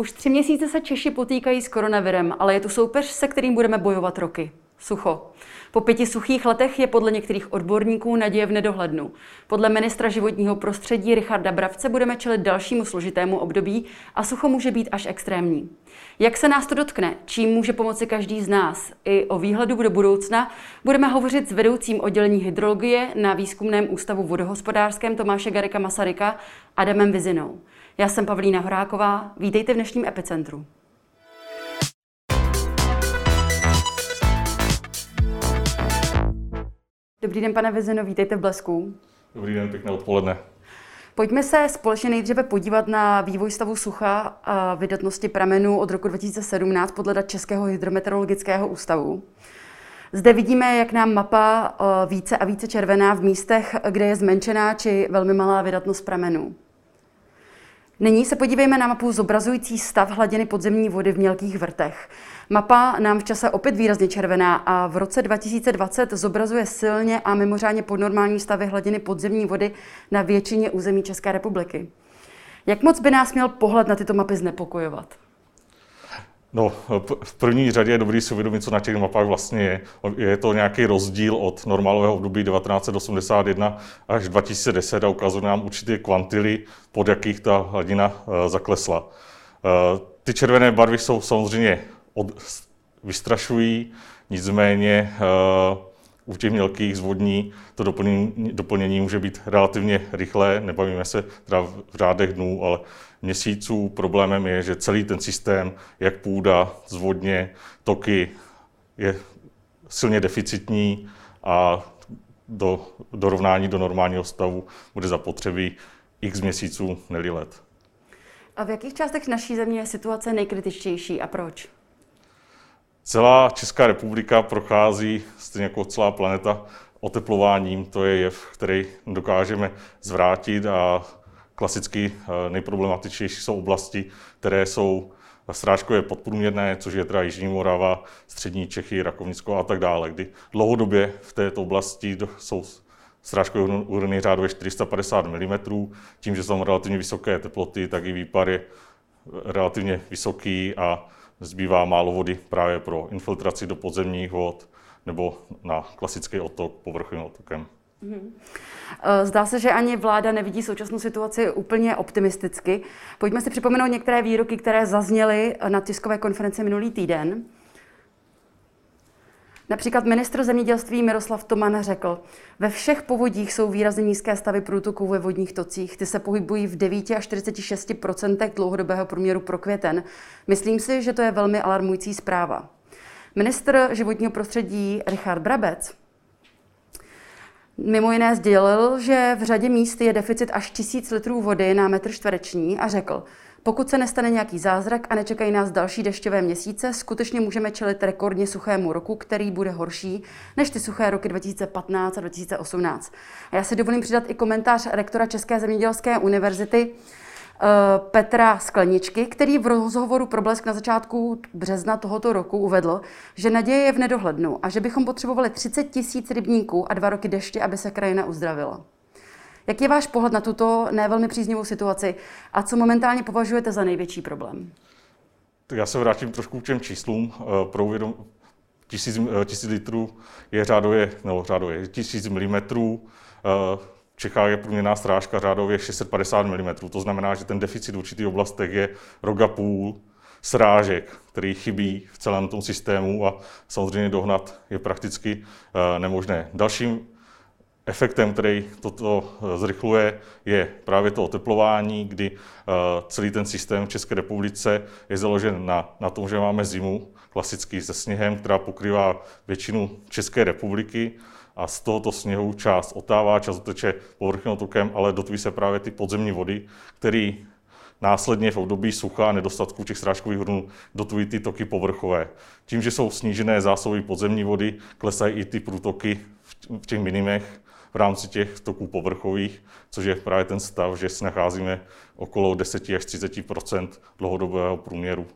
Už tři měsíce se Češi potýkají s koronavirem, ale je tu soupeř, se kterým budeme bojovat roky. Sucho. Po pěti suchých letech je podle některých odborníků naděje v nedohlednu. Podle ministra životního prostředí Richarda Bravce budeme čelit dalšímu složitému období a sucho může být až extrémní. Jak se nás to dotkne? Čím může pomoci každý z nás? I o výhledu do budoucna budeme hovořit s vedoucím oddělení hydrologie na Výzkumném ústavu vodohospodářském Tomáše Garika Masaryka Adamem Vizinou. Já jsem Pavlína Horáková, vítejte v dnešním epicentru. Dobrý den, pane Vizino, vítejte v Blesku. Dobrý den, pěkné odpoledne. Pojďme se společně nejdříve podívat na vývoj stavu sucha a vydatnosti pramenů od roku 2017 podle dat Českého hydrometeorologického ústavu. Zde vidíme, jak nám mapa eh, více a více červená v místech, kde je zmenšená či velmi malá vydatnost pramenů. Nyní se podívejme na mapu zobrazující stav hladiny podzemní vody v mělkých vrtech. Mapa nám v čase opět výrazně červená a v roce 2020 zobrazuje silně a mimořádně podnormální stavy hladiny podzemní vody na většině území České republiky. Jak moc by nás měl pohled na tyto mapy znepokojovat? No, v první řadě je dobrý si uvědomit, co na těch mapách vlastně je. Je to nějaký rozdíl od normálového období 1981 až 2010 a ukazuje nám určité kvantily, pod jakých ta hladina eh, zaklesla. Eh, ty červené barvy jsou samozřejmě od, vystrašují, nicméně eh, u těch mělkých zvodní to doplnění, doplnění může být relativně rychlé, nebavíme se teda v řádech dnů, ale měsíců. Problémem je, že celý ten systém, jak půda, zvodně, toky, je silně deficitní a do dorovnání do normálního stavu bude zapotřebí x měsíců, neli let. A v jakých částech naší země je situace nejkritičtější a proč? Celá Česká republika prochází, stejně jako celá planeta, oteplováním. To je jev, který dokážeme zvrátit a klasicky eh, nejproblematičtější jsou oblasti, které jsou srážkově podprůměrné, což je teda Jižní Morava, Střední Čechy, Rakovnicko a tak dále, kdy dlouhodobě v této oblasti jsou srážkové úhrny řádově 450 mm. Tím, že jsou relativně vysoké teploty, tak i výpar je relativně vysoký a zbývá málo vody právě pro infiltraci do podzemních vod nebo na klasický otok povrchovým otokem. Mhm. Zdá se, že ani vláda nevidí současnou situaci úplně optimisticky. Pojďme si připomenout některé výroky, které zazněly na tiskové konferenci minulý týden. Například ministr zemědělství Miroslav Toman řekl, ve všech povodích jsou výrazně nízké stavy průtoků ve vodních tocích. Ty se pohybují v 9 až 46 dlouhodobého průměru pro květen. Myslím si, že to je velmi alarmující zpráva. Ministr životního prostředí Richard Brabec mimo jiné sdělil, že v řadě míst je deficit až tisíc litrů vody na metr čtvereční a řekl, pokud se nestane nějaký zázrak a nečekají nás další dešťové měsíce, skutečně můžeme čelit rekordně suchému roku, který bude horší než ty suché roky 2015 a 2018. A já si dovolím přidat i komentář rektora České zemědělské univerzity eh, Petra Skleničky, který v rozhovoru pro Blesk na začátku března tohoto roku uvedl, že naděje je v nedohlednu a že bychom potřebovali 30 tisíc rybníků a dva roky deště, aby se krajina uzdravila. Jaký je váš pohled na tuto nevelmi příznivou situaci a co momentálně považujete za největší problém? Tak já se vrátím trošku k těm číslům. Eh, pro uvědom, tisíc, eh, tisíc litrů je řádově, nebo řádově tisíc milimetrů. Eh, v Čechách je průměrná strážka řádově 650 mm. To znamená, že ten deficit v určitých oblastech je rok a půl srážek, který chybí v celém tom systému a samozřejmě dohnat je prakticky nemožné. Dalším Efektem, který toto eh, zrychluje, je právě to oteplování, kdy eh, celý ten systém v České republice je založen na, na tom, že máme zimu, klasicky se sněhem, která pokrývá většinu České republiky a z tohoto sněhu část otává, část uteče povrchovým tokem, ale dotví se právě ty podzemní vody, které následně v období sucha a nedostatku těch srážkových hrnů dotují ty toky povrchové. Tím, že jsou snížené zásoby podzemní vody, klesají i ty průtoky v těch minimech v rámci těch toků povrchových, což je právě ten stav, že se nacházíme okolo 10 až 30% dlouhodobého průměru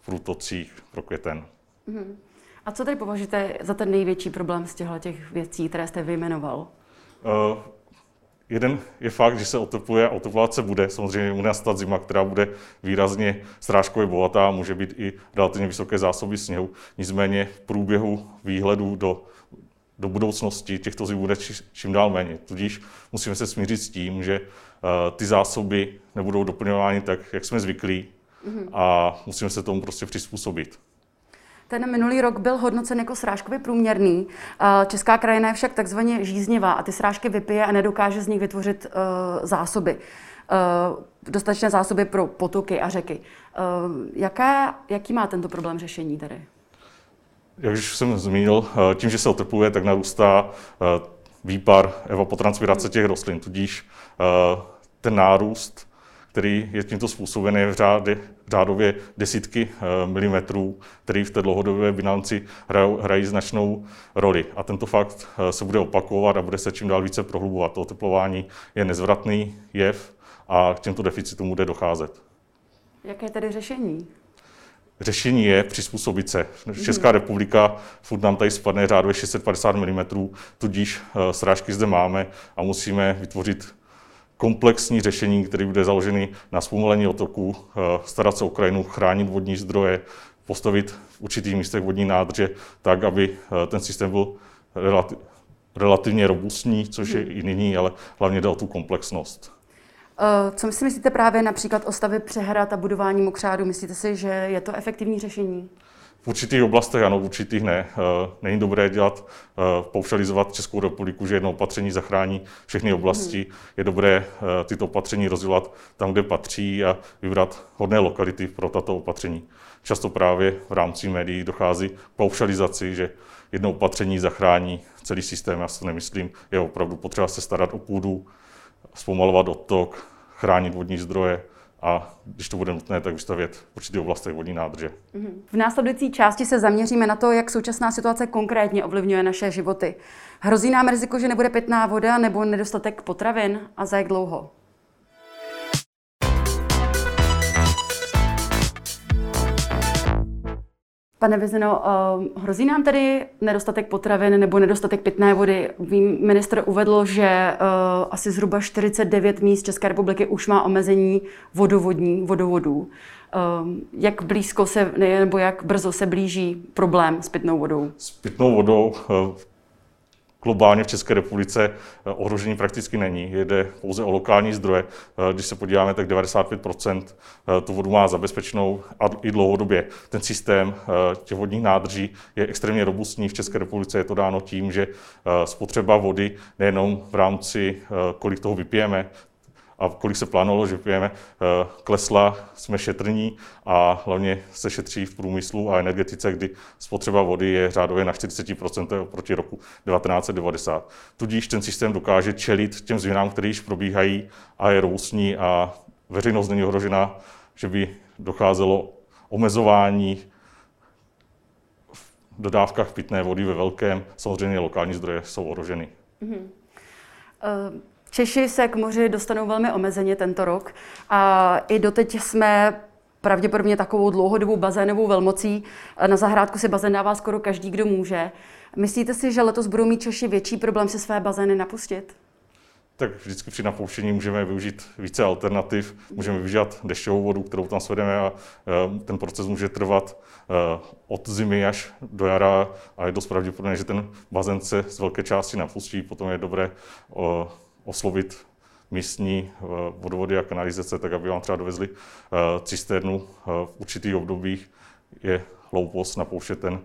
v průtocích pro květen. Mm. A co tedy považujete za ten největší problém z těchto těch věcí, které jste vyjmenoval? Uh, jeden je fakt, že se otepluje a oteplovat se bude. Samozřejmě může nastat zima, která bude výrazně srážkově bohatá, může být i relativně vysoké zásoby sněhu. Nicméně v průběhu výhledu do, do budoucnosti těchto zim bude čím dál méně. Tudíž musíme se smířit s tím, že uh, ty zásoby nebudou doplňovány tak, jak jsme zvyklí mm-hmm. a musíme se tomu prostě přizpůsobit. Ten minulý rok byl hodnocen jako srážkově průměrný. Česká krajina je však takzvaně žíznivá a ty srážky vypije a nedokáže z nich vytvořit uh, zásoby. Dostatečné zásoby pro potoky a řeky. Jaká, jaký má tento problém řešení tedy? Jak už jsem zmínil, tím, že se otepluje, tak narůstá výpar evapotranspirace těch rostlin, tudíž ten nárůst který je tímto způsobený v řádě, řádově desítky eh, milimetrů, který v té dlouhodobé bilanci hrají, značnou roli. A tento fakt eh, se bude opakovat a bude se čím dál více prohlubovat. To oteplování je nezvratný jev a k těmto deficitům bude docházet. Jaké je tedy řešení? Řešení je přizpůsobit se. Česká republika, furt nám tady spadne řádově 650 mm, tudíž eh, srážky zde máme a musíme vytvořit komplexní řešení, který bude založený na zpomalení otoků, eh, starat se o krajinu, chránit vodní zdroje, postavit v určitých místech vodní nádrže tak, aby eh, ten systém byl relativně robustní, což je i nyní, ale hlavně jde o tu komplexnost. Eh, co si myslíte právě například o stavě přehrad a budování mokřádu? Myslíte si, že je to efektivní řešení? V určitých oblastech ano, v určitých ne. Eh, není dobré dělat, eh, paušalizovat Českou republiku, že jedno opatření zachrání všechny oblasti. Hmm. Je dobré tyto opatření rozdělat tam, kde patří a vybrat hodné lokality pro tato opatření. Často právě v rámci médií dochází k paušalizaci, že jedno opatření zachrání celý systém. Já si nemyslím, je opravdu potřeba se starat o půdu, zpomalovat odtok, chránit vodní zdroje, a když to bude nutné, tak vystavět v určitých oblastech vodní nádrže. Mhm. V následující části se zaměříme na to, jak současná situace konkrétně ovlivňuje naše životy. Hrozí nám riziko, že nebude pitná voda nebo nedostatek potravin a za jak dlouho? Pane Vizino, uh, hrozí nám tedy nedostatek potravin nebo nedostatek pitné vody? Vím, minister uvedl, že uh, asi zhruba 49 míst České republiky už má omezení vodovodní, vodovodů. Uh, jak blízko se, nebo jak brzo se blíží problém s pitnou vodou? S pitnou vodou globálně v České republice eh, ohrožení prakticky není. Jde pouze o lokální zdroje. Eh, když se podíváme, tak 95% eh, tu vodu má zabezpečenou a i dlouhodobě. Ten systém těch vodních nádrží je extrémně robustní. V České republice je to dáno tím, že spotřeba vody nejenom v rámci, kolik toho vypijeme, a kolik se plánovalo, že pijeme, eh, klesla, jsme šetrní a hlavně se šetří v průmyslu a energetice, kdy spotřeba vody je řádově na 40% oproti roku 1990. Tudíž ten systém dokáže čelit těm změnám, které již probíhají a je robustní a veřejnost není ohrožena, že by docházelo omezování v dodávkách pitné vody ve velkém. Samozřejmě lokální zdroje jsou ohroženy. Mm-hmm. Uh... Češi se k moři dostanou velmi omezeně tento rok a i doteď jsme pravděpodobně takovou dlouhodobou bazénovou velmocí. Na zahrádku si bazén dává skoro každý, kdo může. Myslíte si, že letos budou mít Češi větší problém se své bazény napustit? Tak vždycky při napouštění můžeme využít více alternativ. Můžeme využít dešťovou vodu, kterou tam svedeme a e, ten proces může trvat e, od zimy až do jara a je dost pravděpodobné, že ten bazén se z velké části napustí. Potom je dobré oslovit místní eh, vodovody a kanalizace, tak aby vám třeba dovezli eh, cisternu eh, v určitých obdobích. Je hloupost napouštět ten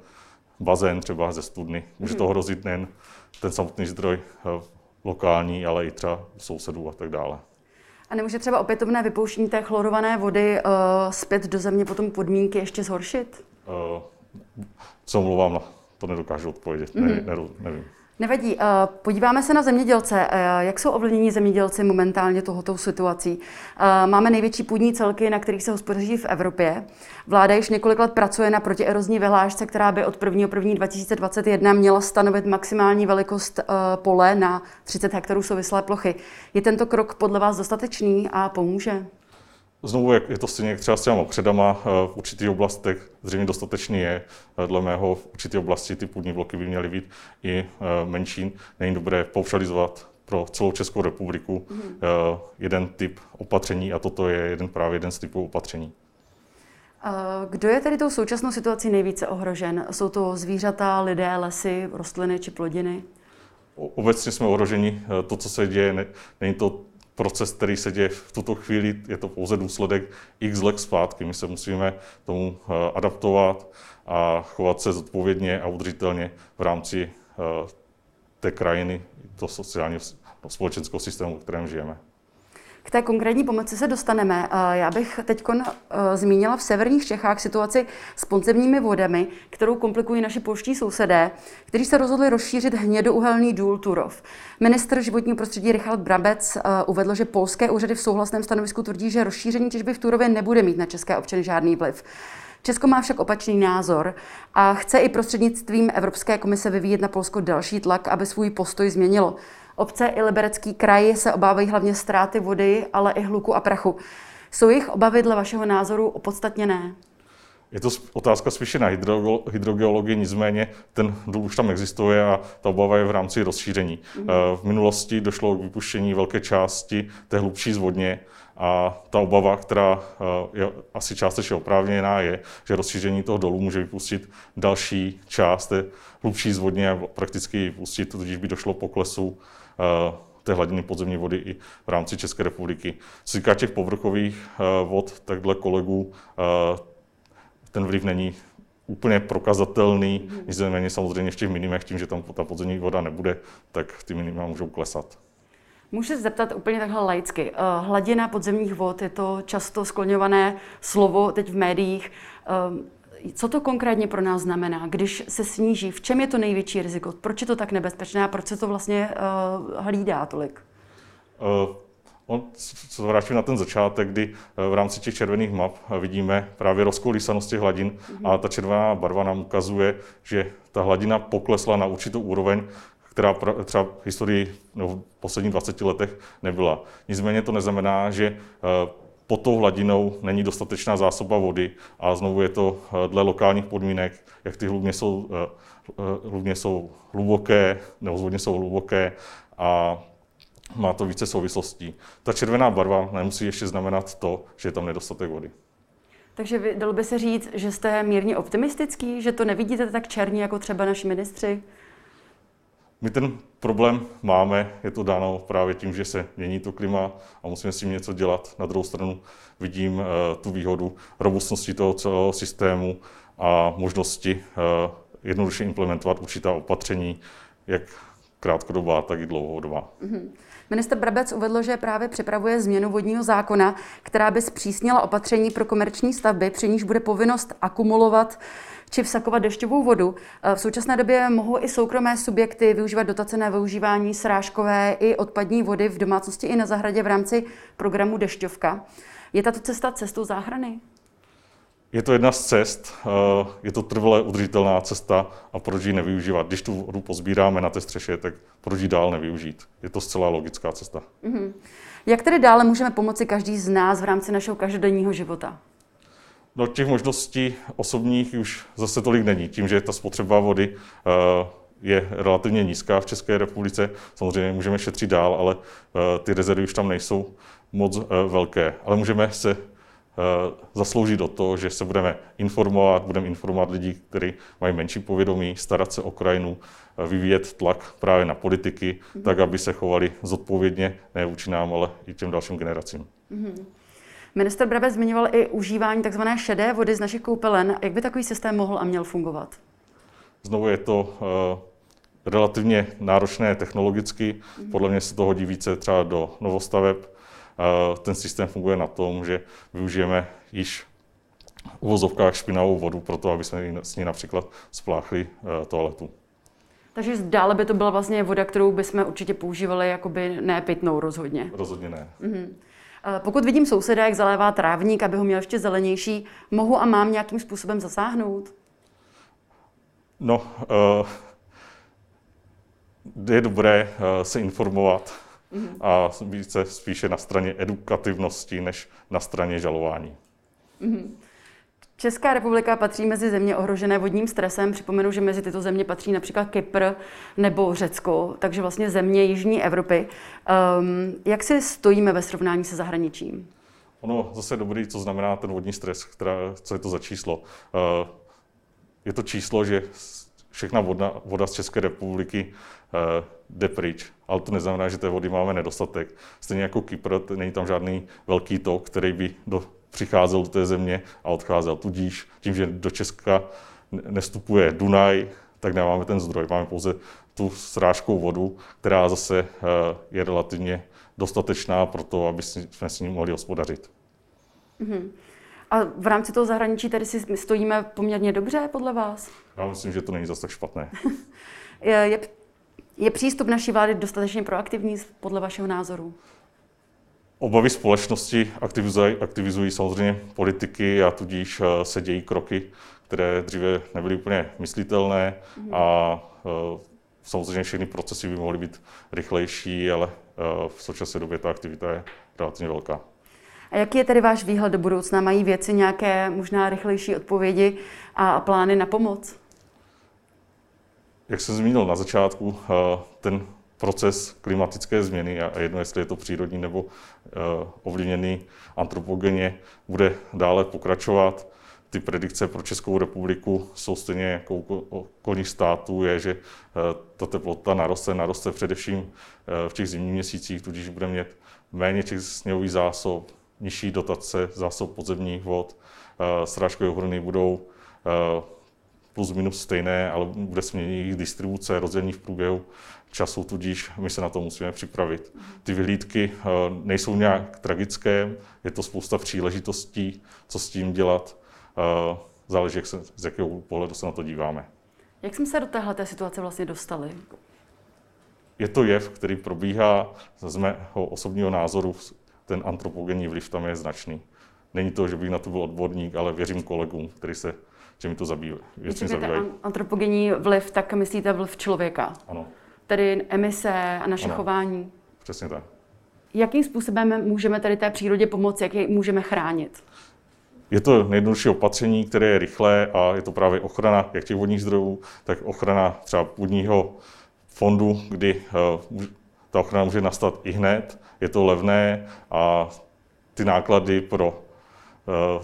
bazén třeba ze studny. Může to mhm. hrozit nejen ten samotný zdroj lokální, ale i třeba sousedů a tak dále. A nemůže třeba opětovné vypouštění té chlorované vody uh, zpět do země potom podmínky ještě zhoršit? Uh, co mluvám, to nedokážu odpovědět, mm-hmm. ne, ne, nevím. Nevadí. Eh, podíváme se na zemědělce. Eh, jak jsou ovlivněni zemědělci momentálně tohoto situací? Eh, máme největší půdní celky, na kterých se hospodaří v Evropě. Vláda již několik let pracuje na protierozní vyhlášce, která by od 1.1.2021 měla stanovit maximální velikost pole na 30 hektarů souvislé plochy. Je tento krok podle vás dostatečný a pomůže? Znovu je to stejně jak třeba s těma okředama, eh, v určitých oblastech zřejmě dostatečný je. Eh, dle mého v určité oblasti ty půdní bloky by měly být i eh, menší. Není dobré paušalizovat pro celou Českou republiku mm-hmm. jeden typ opatření a toto je jeden právě jeden z typů opatření. Kdo je tedy tou současnou situací nejvíce ohrožen? Jsou to zvířata, lidé, lesy, rostliny či plodiny? Obecně jsme ohroženi. To, co se děje, není to proces, který se děje v tuto chvíli, je to pouze důsledek x let zpátky. My se musíme tomu adaptovat a chovat se zodpovědně a udržitelně v rámci té krajiny, to sociálního společenského systému, v kterém žijeme. K té konkrétní pomoci se dostaneme. Já bych teď eh, zmínila v severních Čechách situaci s podzemními vodami, kterou komplikují naši polští sousedé, kteří se rozhodli rozšířit hnědouhelný důl Turov. Minister životního prostředí Richard Brabec eh, uvedl, že polské úřady v souhlasném stanovisku tvrdí, že rozšíření těžby v Turově nebude mít na české občany žádný vliv. Česko má však opačný názor a chce i prostřednictvím Evropské komise vyvíjet na Polsko další tlak, aby svůj postoj změnilo. Obce i Liberecký kraj se obávají hlavně ztráty vody, ale i hluku a prachu. Jsou jejich obavy dle vašeho názoru opodstatněné? Je to otázka spíše na hydrogeologii, nicméně ten důl už tam existuje a ta obava je v rámci rozšíření. Mm-hmm. V minulosti došlo k vypuštění velké části té hlubší zvodně a ta obava, která eh, je asi částečně oprávněná, je, že rozšíření toho dolu může vypustit další část té hlubší zvodně a prakticky vypustit, tudíž by došlo poklesu Eh, té hladiny podzemní vody i v rámci České republiky. Co se týká těch povrchových eh, vod, tak dle kolegů eh, ten vliv není úplně prokazatelný, nicméně samozřejmě v těch minimech, tím, že tam ta podzemní voda nebude, tak ty minima můžou klesat. Můžu se zeptat úplně takhle laicky. Hladina podzemních vod je to často skloňované slovo teď v médiích. Co to konkrétně pro nás znamená, když se sníží? V čem je to největší riziko? Proč je to tak nebezpečné a proč se to vlastně uh, hlídá tolik? Uh, on, se vrátím na ten začátek, kdy v rámci těch červených map vidíme právě rozkolísanost těch hladin a ta červená barva nám ukazuje, že ta hladina poklesla na určitou úroveň, která třeba v historii no, v posledních 20 letech nebyla. Nicméně to neznamená, že pod tou hladinou není dostatečná zásoba vody a znovu je to eh, dle lokálních podmínek, jak ty hlubně jsou, eh, eh, hlubně jsou hluboké, nebo zvodně jsou hluboké a má to více souvislostí. Ta červená barva nemusí ještě znamenat to, že je tam nedostatek vody. Takže dalo by se říct, že jste mírně optimistický, že to nevidíte tak černě jako třeba naši ministři? My ten problém máme, je to dáno právě tím, že se mění to klima a musíme s tím něco dělat. Na druhou stranu vidím eh, tu výhodu robustnosti toho celého systému a možnosti eh, jednoduše implementovat určitá opatření, jak krátkodobá, tak i dlouhodobá. Mm-hmm. Minister Brabec uvedl, že právě připravuje změnu vodního zákona, která by zpřísnila opatření pro komerční stavby, při níž bude povinnost akumulovat či vsakovat dešťovou vodu. Eh, v současné době mohou i soukromé subjekty využívat dotace na využívání srážkové i odpadní vody v domácnosti i na zahradě v rámci programu Dešťovka. Je tato cesta cestou záchrany? Je to jedna z cest, eh, je to trvalé udržitelná cesta a proč ji nevyužívat? Když tu vodu pozbíráme na té střeše, tak proč ji dál nevyužít? Je to zcela logická cesta. Mm-hmm. Jak tedy dále můžeme pomoci každý z nás v rámci našeho každodenního života? No, těch možností osobních už zase tolik není. Tím, že ta spotřeba vody eh, je relativně nízká v České republice, samozřejmě můžeme šetřit dál, ale eh, ty rezervy už tam nejsou moc velké. Ale můžeme se Eh, zasloužit o to, že se budeme informovat, budeme informovat lidi, kteří mají menší povědomí, starat se o krajinu, eh, vyvíjet tlak právě na politiky, mm-hmm. tak, aby se chovali zodpovědně, ne vůči nám, ale i těm dalším generacím. Mm-hmm. Minister Brabec zmiňoval i užívání tzv. šedé vody z našich koupelen. Jak by takový systém mohl a měl fungovat? Znovu je to uh, relativně náročné technologicky. Mm-hmm. Podle mě se to hodí více třeba do novostaveb, ten systém funguje na tom, že využijeme již v uvozovkách špinavou vodu pro to, aby jsme s ní například spláchli eh, toaletu. Takže dále by to byla vlastně voda, kterou bychom určitě používali jakoby nepitnou rozhodně. Rozhodně ne. Mm-hmm. Pokud vidím souseda, jak zalévá trávník, aby ho měl ještě zelenější, mohu a mám nějakým způsobem zasáhnout? No, uh, je dobré uh, se informovat mm-hmm. a více spíše na straně edukativnosti, než na straně žalování. Mm-hmm. Česká republika patří mezi země ohrožené vodním stresem. Připomenu, že mezi tyto země patří například Kypr nebo Řecko, takže vlastně země Jižní Evropy. Um, jak si stojíme ve srovnání se zahraničím? Ono zase dobrý, co znamená ten vodní stres, která, co je to za číslo. Uh, je to číslo, že všechna voda, voda z České republiky uh, jde pryč. Ale to neznamená, že té vody máme nedostatek. Stejně jako Kypr, není tam žádný velký tok, který by do, přicházel do té země a odcházel. Tudíž tím, že do Česka nestupuje Dunaj, tak nemáme ten zdroj. Máme pouze tu srážkou vodu, která zase uh, je relativně dostatečná pro to, aby jsme s ním mohli hospodařit. Mm-hmm. A v rámci toho zahraničí tady si stojíme poměrně dobře, podle vás? Já myslím, že to není zase tak špatné. je, je, je přístup naší vlády dostatečně proaktivní, podle vašeho názoru? Obavy společnosti aktivizují, aktivizují samozřejmě politiky a tudíž eh, se dějí kroky, které dříve nebyly úplně myslitelné mm. a uh, samozřejmě všechny procesy by mohly být rychlejší, ale uh, v současné době ta aktivita je relativně velká. A jaký je tedy váš výhled do budoucna? Mají věci nějaké možná rychlejší odpovědi a plány na pomoc? Jak jsem zmínil na začátku, eh, ten proces klimatické změny, a jedno jestli je to přírodní nebo eh, ovlivněný antropogeně, bude dále pokračovat. Ty predikce pro Českou republiku jsou stejně jako u okolních států, je, že eh, ta teplota naroste, naroste především v těch zimních měsících, tudíž bude mít méně těch sněhových zásob, nižší dotace zásob podzemních vod. Eh, srážkové ohrny budou eh, plus minus stejné, ale bude se měnit jejich distribuce, rozdělení v průběhu času, tudíž my se na to musíme připravit. Ty vyhlídky eh, nejsou nějak tragické, je to spousta příležitostí, co s tím dělat. Záleží, jak se, z jakého pohledu se na to díváme. Jak jsme se do téhle situace vlastně dostali? Je to jev, který probíhá z mého osobního názoru ten antropogenní vliv tam je značný. Není to, že bych na to byl odborník, ale věřím kolegům, kteří se to zabývají. Když říkáte antropogenní vliv, tak myslíte vliv člověka? Ano. Tedy emise a naše ano. chování? Přesně tak. Jakým způsobem můžeme tady té přírodě pomoci, jak ji můžeme chránit? Je to nejjednodušší opatření, které je rychlé a je to právě ochrana jak těch vodních zdrojů, tak ochrana třeba půdního fondu, kdy uh, ta ochrana může nastat i hned, je to levné a ty náklady pro uh,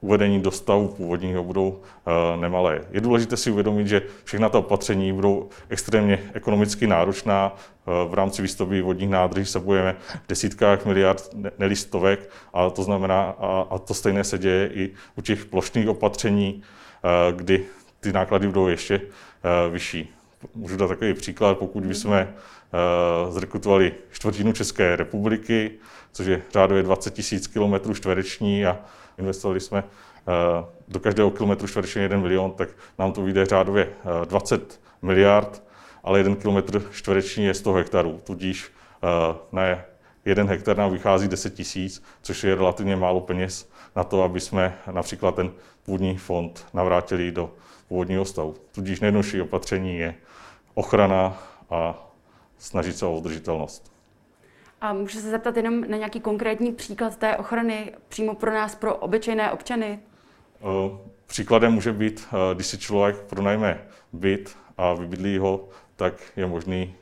uvedení do stavu původního budou uh, nemalé. Je důležité si uvědomit, že všechna ta opatření budou extrémně ekonomicky náročná. Uh, v rámci výstavby vodních nádrží se budeme v desítkách miliard, ne stovek, a to znamená, a, a to stejné se děje i u těch plošných opatření, kdy ty náklady budou ještě vyšší. Můžu dát takový příklad, pokud bychom Eh, zrekrutovali čtvrtinu České republiky, což je řádově 20 tisíc km čtvereční a investovali jsme eh, do každého kilometru čtvereční 1 milion, tak nám to vyjde řádově 20 eh, miliard, ale jeden kilometr čtvereční je 100 hektarů, tudíž na jeden hektar nám vychází 10 tisíc, což je relativně málo peněz na to, aby jsme například ten půdní fond navrátili do původního stavu. Tudíž nejjednodušší opatření je ochrana a snažit se o udržitelnost. A můžu se zeptat jenom na nějaký konkrétní příklad té ochrany přímo pro nás, pro obyčejné občany? Eh, příkladem může být, eh, když si člověk pronajme byt a vybydlí ho, tak je možný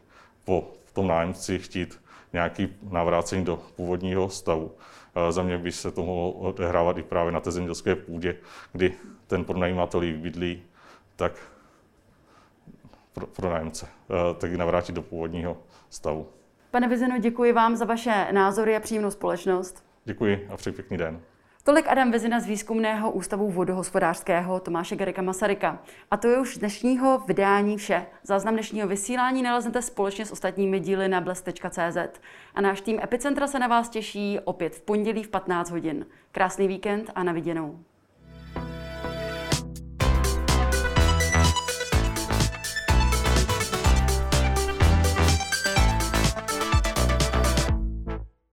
po tom nájemci chtít nějaký navrácení do původního stavu. Eh, za mě by se to mohlo odehrávat i právě na té zemědělské půdě, kdy ten pronajímatel bydlí, tak pro, pro nájemce, eh, tak ji navrátit do původního stavu. Pane Vizino, děkuji vám za vaše názory a příjemnou společnost. Děkuji a přeji pěkný den. Tolik Adam Vezina z Výzkumného ústavu vodohospodářského Tomáše Garika Masaryka. A to je už dnešního vydání vše. Záznam dnešního vysílání naleznete společně s ostatními díly na bles.cz. A náš tým Epicentra se na vás těší opět v pondělí v 15 hodin. Krásný víkend a na viděnou.